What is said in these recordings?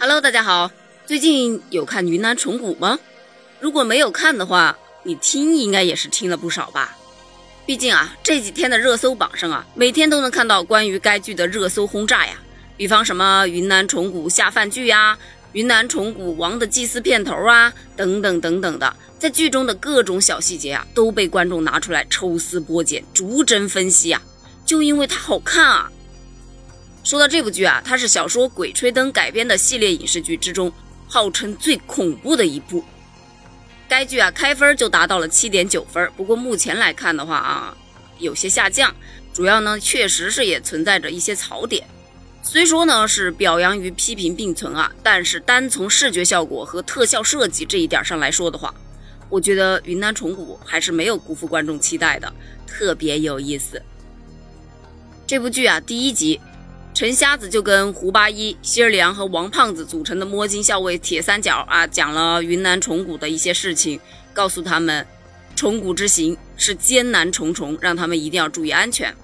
Hello，大家好，最近有看云南虫谷吗？如果没有看的话，你听应该也是听了不少吧。毕竟啊，这几天的热搜榜上啊，每天都能看到关于该剧的热搜轰炸呀。比方什么云南虫谷下饭剧呀，云南虫谷王的祭祀片头啊，等等等等的，在剧中的各种小细节啊，都被观众拿出来抽丝剥茧、逐帧分析啊，就因为它好看啊。说到这部剧啊，它是小说《鬼吹灯》改编的系列影视剧之中号称最恐怖的一部。该剧啊开分就达到了七点九分，不过目前来看的话啊，有些下降，主要呢确实是也存在着一些槽点。虽说呢是表扬与批评并存啊，但是单从视觉效果和特效设计这一点上来说的话，我觉得《云南虫谷》还是没有辜负观众期待的，特别有意思。这部剧啊第一集。陈瞎子就跟胡八一、希儿良和王胖子组成的摸金校尉铁三角啊，讲了云南虫谷的一些事情，告诉他们，虫谷之行是艰难重重，让他们一定要注意安全。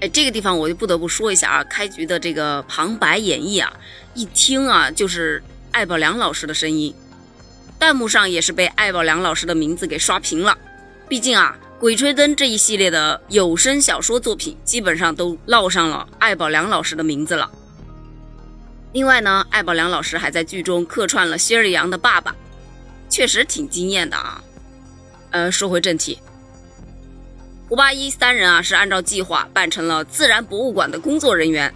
哎，这个地方我就不得不说一下啊，开局的这个旁白演绎啊，一听啊就是艾宝良老师的声音，弹幕上也是被艾宝良老师的名字给刷屏了，毕竟啊。《鬼吹灯》这一系列的有声小说作品，基本上都烙上了艾宝良老师的名字了。另外呢，艾宝良老师还在剧中客串了希尔阳的爸爸，确实挺惊艳的啊。呃，说回正题，胡八一三人啊是按照计划扮成了自然博物馆的工作人员，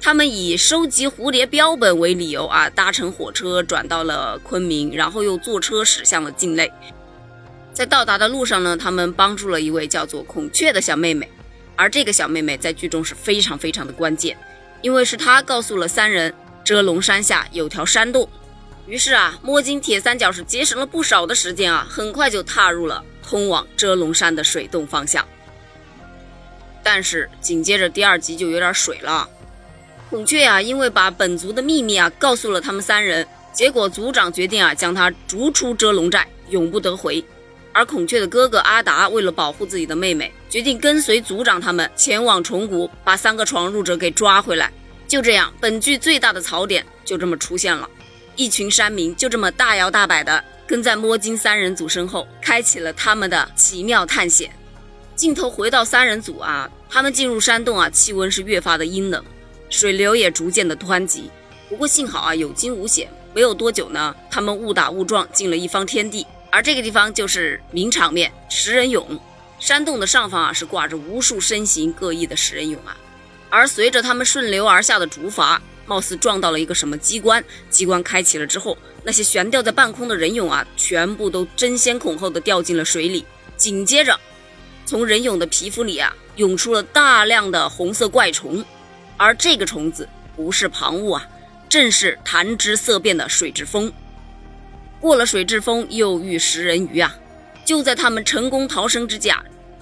他们以收集蝴蝶标本为理由啊，搭乘火车转到了昆明，然后又坐车驶向了境内。在到达的路上呢，他们帮助了一位叫做孔雀的小妹妹，而这个小妹妹在剧中是非常非常的关键，因为是她告诉了三人遮龙山下有条山洞。于是啊，摸金铁三角是节省了不少的时间啊，很快就踏入了通往遮龙山的水洞方向。但是紧接着第二集就有点水了，孔雀啊，因为把本族的秘密啊告诉了他们三人，结果族长决定啊将他逐出遮龙寨，永不得回。而孔雀的哥哥阿达为了保护自己的妹妹，决定跟随族长他们前往虫谷，把三个闯入者给抓回来。就这样，本剧最大的槽点就这么出现了。一群山民就这么大摇大摆的跟在摸金三人组身后，开启了他们的奇妙探险。镜头回到三人组啊，他们进入山洞啊，气温是越发的阴冷，水流也逐渐的湍急。不过幸好啊，有惊无险。没有多久呢，他们误打误撞进了一方天地。而这个地方就是名场面食人俑，山洞的上方啊是挂着无数身形各异的食人俑啊，而随着他们顺流而下的竹筏，貌似撞到了一个什么机关，机关开启了之后，那些悬吊在半空的人俑啊，全部都争先恐后的掉进了水里，紧接着，从人俑的皮肤里啊涌出了大量的红色怪虫，而这个虫子不是旁物啊，正是谈之色变的水之蜂。过了水之峰，又遇食人鱼啊！就在他们成功逃生之际，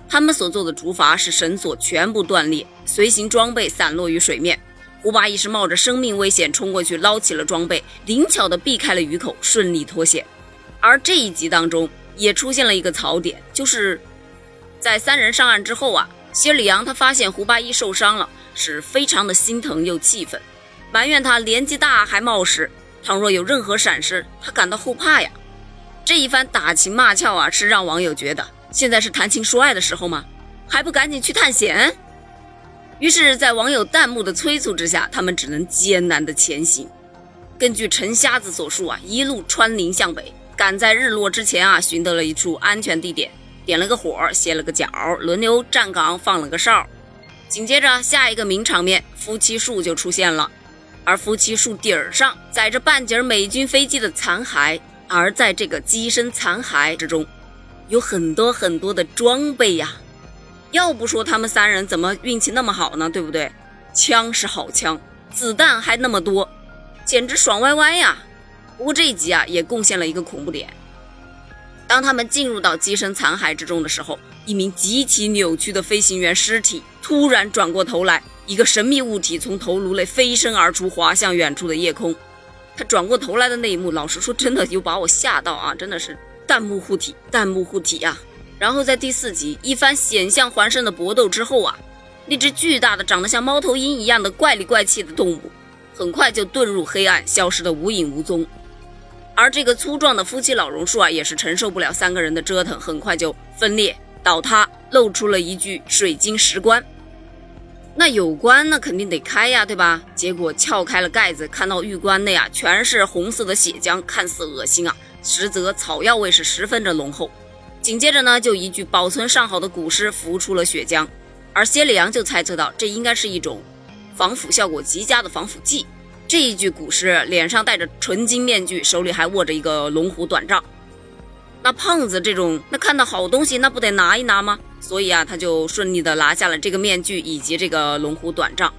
他们所做的竹筏是绳索全部断裂，随行装备散落于水面。胡八一是冒着生命危险冲过去捞起了装备，灵巧的避开了鱼口，顺利脱险。而这一集当中也出现了一个槽点，就是在三人上岸之后啊，谢里阳他发现胡八一受伤了，是非常的心疼又气愤，埋怨他年纪大还冒失。倘若有任何闪失，他感到后怕呀。这一番打情骂俏啊，是让网友觉得现在是谈情说爱的时候吗？还不赶紧去探险？于是，在网友弹幕的催促之下，他们只能艰难的前行。根据陈瞎子所述啊，一路穿林向北，赶在日落之前啊，寻得了一处安全地点，点了个火，歇了个脚，轮流站岗，放了个哨。紧接着，下一个名场面，夫妻树就出现了。而夫妻树顶儿上载着半截美军飞机的残骸，而在这个机身残骸之中，有很多很多的装备呀。要不说他们三人怎么运气那么好呢？对不对？枪是好枪，子弹还那么多，简直爽歪歪呀！不过这一集啊，也贡献了一个恐怖点。当他们进入到机身残骸之中的时候，一名极其扭曲的飞行员尸体突然转过头来。一个神秘物体从头颅内飞身而出，滑向远处的夜空。他转过头来的那一幕，老实说，真的有把我吓到啊！真的是弹幕护体，弹幕护体呀！然后在第四集一番险象环生的搏斗之后啊，那只巨大的、长得像猫头鹰一样的怪里怪气的动物，很快就遁入黑暗，消失得无影无踪。而这个粗壮的夫妻老榕树啊，也是承受不了三个人的折腾，很快就分裂倒塌，露出了一具水晶石棺。那有棺，那肯定得开呀，对吧？结果撬开了盖子，看到玉棺内啊，全是红色的血浆，看似恶心啊，实则草药味是十分的浓厚。紧接着呢，就一具保存上好的古尸浮出了血浆，而谢里昂就猜测到，这应该是一种防腐效果极佳的防腐剂。这一具古尸脸上戴着纯金面具，手里还握着一个龙虎短杖。那胖子这种，那看到好东西，那不得拿一拿吗？所以啊，他就顺利的拿下了这个面具以及这个龙虎短杖。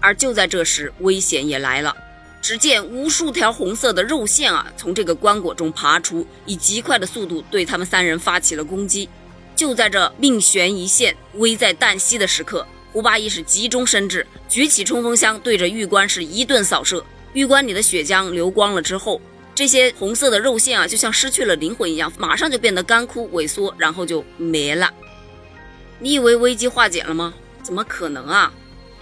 而就在这时，危险也来了。只见无数条红色的肉线啊，从这个棺椁中爬出，以极快的速度对他们三人发起了攻击。就在这命悬一线、危在旦夕的时刻。胡八一是急中生智，举起冲锋枪，对着玉棺是一顿扫射。玉棺里的血浆流光了之后，这些红色的肉馅啊，就像失去了灵魂一样，马上就变得干枯萎缩，然后就没了。你以为危机化解了吗？怎么可能啊！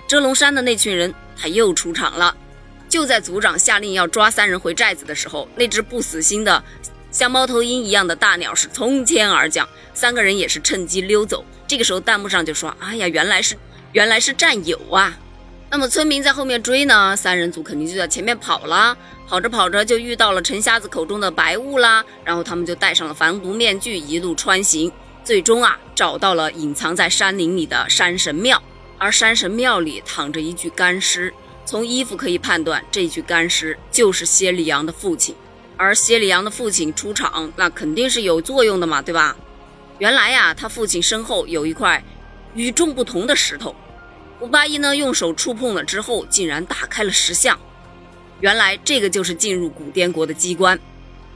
遮龙山的那群人他又出场了。就在族长下令要抓三人回寨子的时候，那只不死心的像猫头鹰一样的大鸟是从天而降，三个人也是趁机溜走。这个时候弹幕上就说：“哎呀，原来是……”原来是战友啊！那么村民在后面追呢，三人组肯定就在前面跑了。跑着跑着就遇到了陈瞎子口中的白雾啦，然后他们就戴上了防毒面具，一路穿行，最终啊找到了隐藏在山林里的山神庙。而山神庙里躺着一具干尸，从衣服可以判断，这具干尸就是谢里阳的父亲。而谢里阳的父亲出场，那肯定是有作用的嘛，对吧？原来呀，他父亲身后有一块与众不同的石头。胡八一呢，用手触碰了之后，竟然打开了石像。原来这个就是进入古滇国的机关。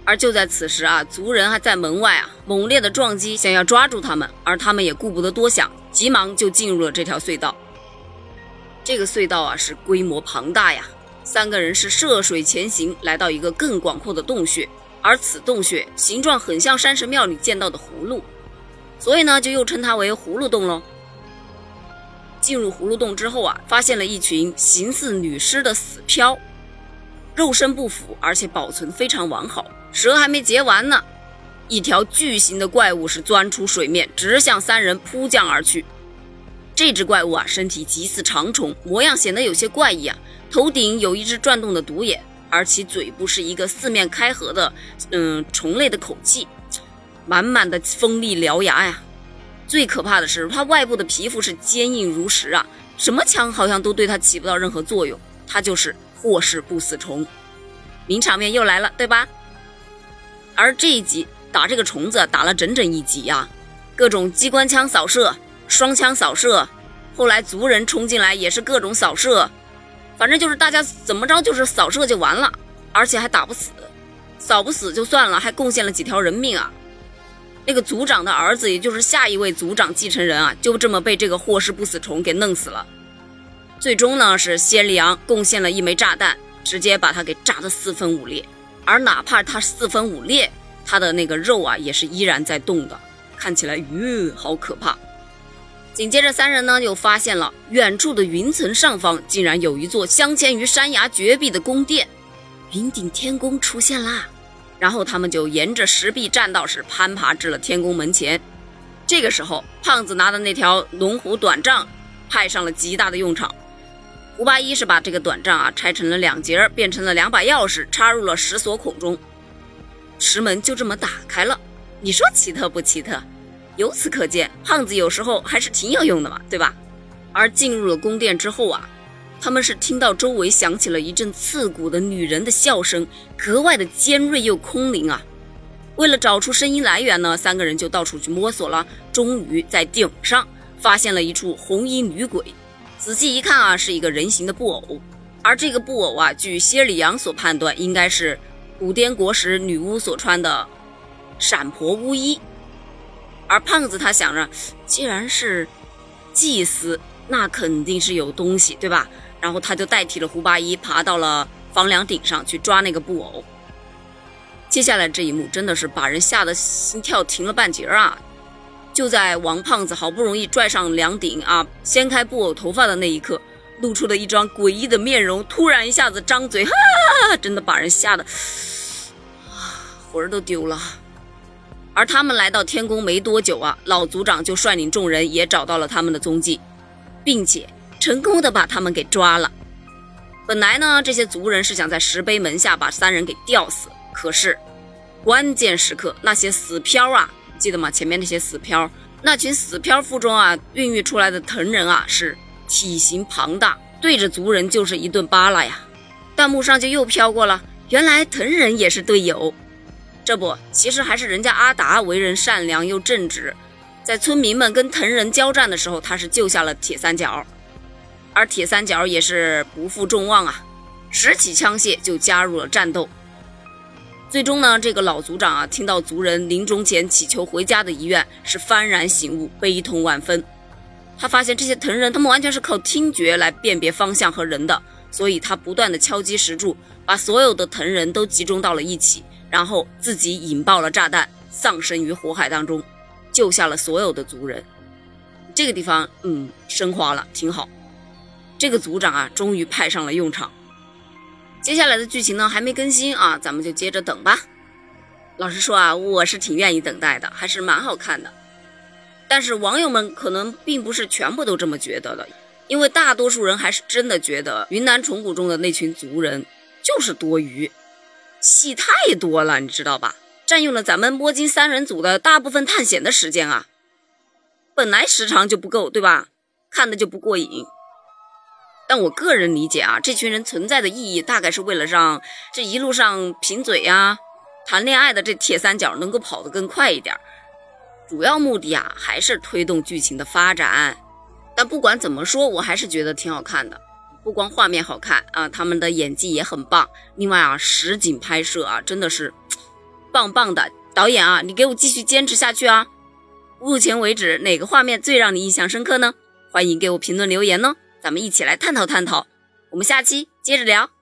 而就在此时啊，族人还在门外啊，猛烈的撞击，想要抓住他们，而他们也顾不得多想，急忙就进入了这条隧道。这个隧道啊，是规模庞大呀。三个人是涉水前行，来到一个更广阔的洞穴，而此洞穴形状很像山神庙里见到的葫芦，所以呢，就又称它为葫芦洞喽。进入葫芦洞之后啊，发现了一群形似女尸的死漂，肉身不腐，而且保存非常完好。蛇还没结完呢，一条巨型的怪物是钻出水面，直向三人扑将而去。这只怪物啊，身体极似长虫，模样显得有些怪异啊。头顶有一只转动的独眼，而其嘴部是一个四面开合的，嗯，虫类的口气，满满的锋利獠牙呀。最可怕的是，它外部的皮肤是坚硬如石啊，什么枪好像都对它起不到任何作用。它就是霍氏不死虫，名场面又来了，对吧？而这一集打这个虫子打了整整一集呀，各种机关枪扫射、双枪扫射，后来族人冲进来也是各种扫射，反正就是大家怎么着就是扫射就完了，而且还打不死，扫不死就算了，还贡献了几条人命啊。那个族长的儿子，也就是下一位族长继承人啊，就这么被这个霍氏不死虫给弄死了。最终呢，是谢里昂贡献了一枚炸弹，直接把他给炸得四分五裂。而哪怕他四分五裂，他的那个肉啊，也是依然在动的，看起来哟，好可怕。紧接着，三人呢又发现了远处的云层上方，竟然有一座镶嵌于山崖绝壁的宫殿，云顶天宫出现啦。然后他们就沿着石壁栈道是攀爬至了天宫门前。这个时候，胖子拿的那条龙虎短杖派上了极大的用场。胡八一是把这个短杖啊拆成了两截，变成了两把钥匙，插入了石锁孔中，石门就这么打开了。你说奇特不奇特？由此可见，胖子有时候还是挺有用的嘛，对吧？而进入了宫殿之后啊。他们是听到周围响起了一阵刺骨的女人的笑声，格外的尖锐又空灵啊！为了找出声音来源呢，三个人就到处去摸索了，终于在顶上发现了一处红衣女鬼。仔细一看啊，是一个人形的布偶，而这个布偶啊，据谢里昂所判断，应该是古滇国时女巫所穿的闪婆巫衣。而胖子他想着，既然是祭司，那肯定是有东西，对吧？然后他就代替了胡八一，爬到了房梁顶上去抓那个布偶。接下来这一幕真的是把人吓得心跳停了半截啊！就在王胖子好不容易拽上梁顶啊，掀开布偶头发的那一刻，露出了一张诡异的面容，突然一下子张嘴，哈，真的把人吓得 魂儿都丢了。而他们来到天宫没多久啊，老族长就率领众人也找到了他们的踪迹，并且成功的把他们给抓了。本来呢，这些族人是想在石碑门下把三人给吊死，可是关键时刻那些死漂啊，记得吗？前面那些死漂，那群死漂腹中啊孕育出来的藤人啊，是体型庞大，对着族人就是一顿扒拉呀。弹幕上就又飘过了，原来藤人也是队友。这不，其实还是人家阿达为人善良又正直，在村民们跟藤人交战的时候，他是救下了铁三角，而铁三角也是不负众望啊，拾起枪械就加入了战斗。最终呢，这个老族长啊，听到族人临终前祈求回家的遗愿，是幡然醒悟，悲痛万分。他发现这些藤人，他们完全是靠听觉来辨别方向和人的，所以他不断的敲击石柱，把所有的藤人都集中到了一起。然后自己引爆了炸弹，丧生于火海当中，救下了所有的族人。这个地方，嗯，升华了，挺好。这个组长啊，终于派上了用场。接下来的剧情呢，还没更新啊，咱们就接着等吧。老实说啊，我是挺愿意等待的，还是蛮好看的。但是网友们可能并不是全部都这么觉得的，因为大多数人还是真的觉得云南虫谷中的那群族人就是多余。戏太多了，你知道吧？占用了咱们摸金三人组的大部分探险的时间啊！本来时长就不够，对吧？看的就不过瘾。但我个人理解啊，这群人存在的意义大概是为了让这一路上贫嘴呀、谈恋爱的这铁三角能够跑得更快一点。主要目的啊，还是推动剧情的发展。但不管怎么说，我还是觉得挺好看的。不光画面好看啊，他们的演技也很棒。另外啊，实景拍摄啊，真的是棒棒的。导演啊，你给我继续坚持下去啊！目前为止，哪个画面最让你印象深刻呢？欢迎给我评论留言呢，咱们一起来探讨探讨。我们下期接着聊。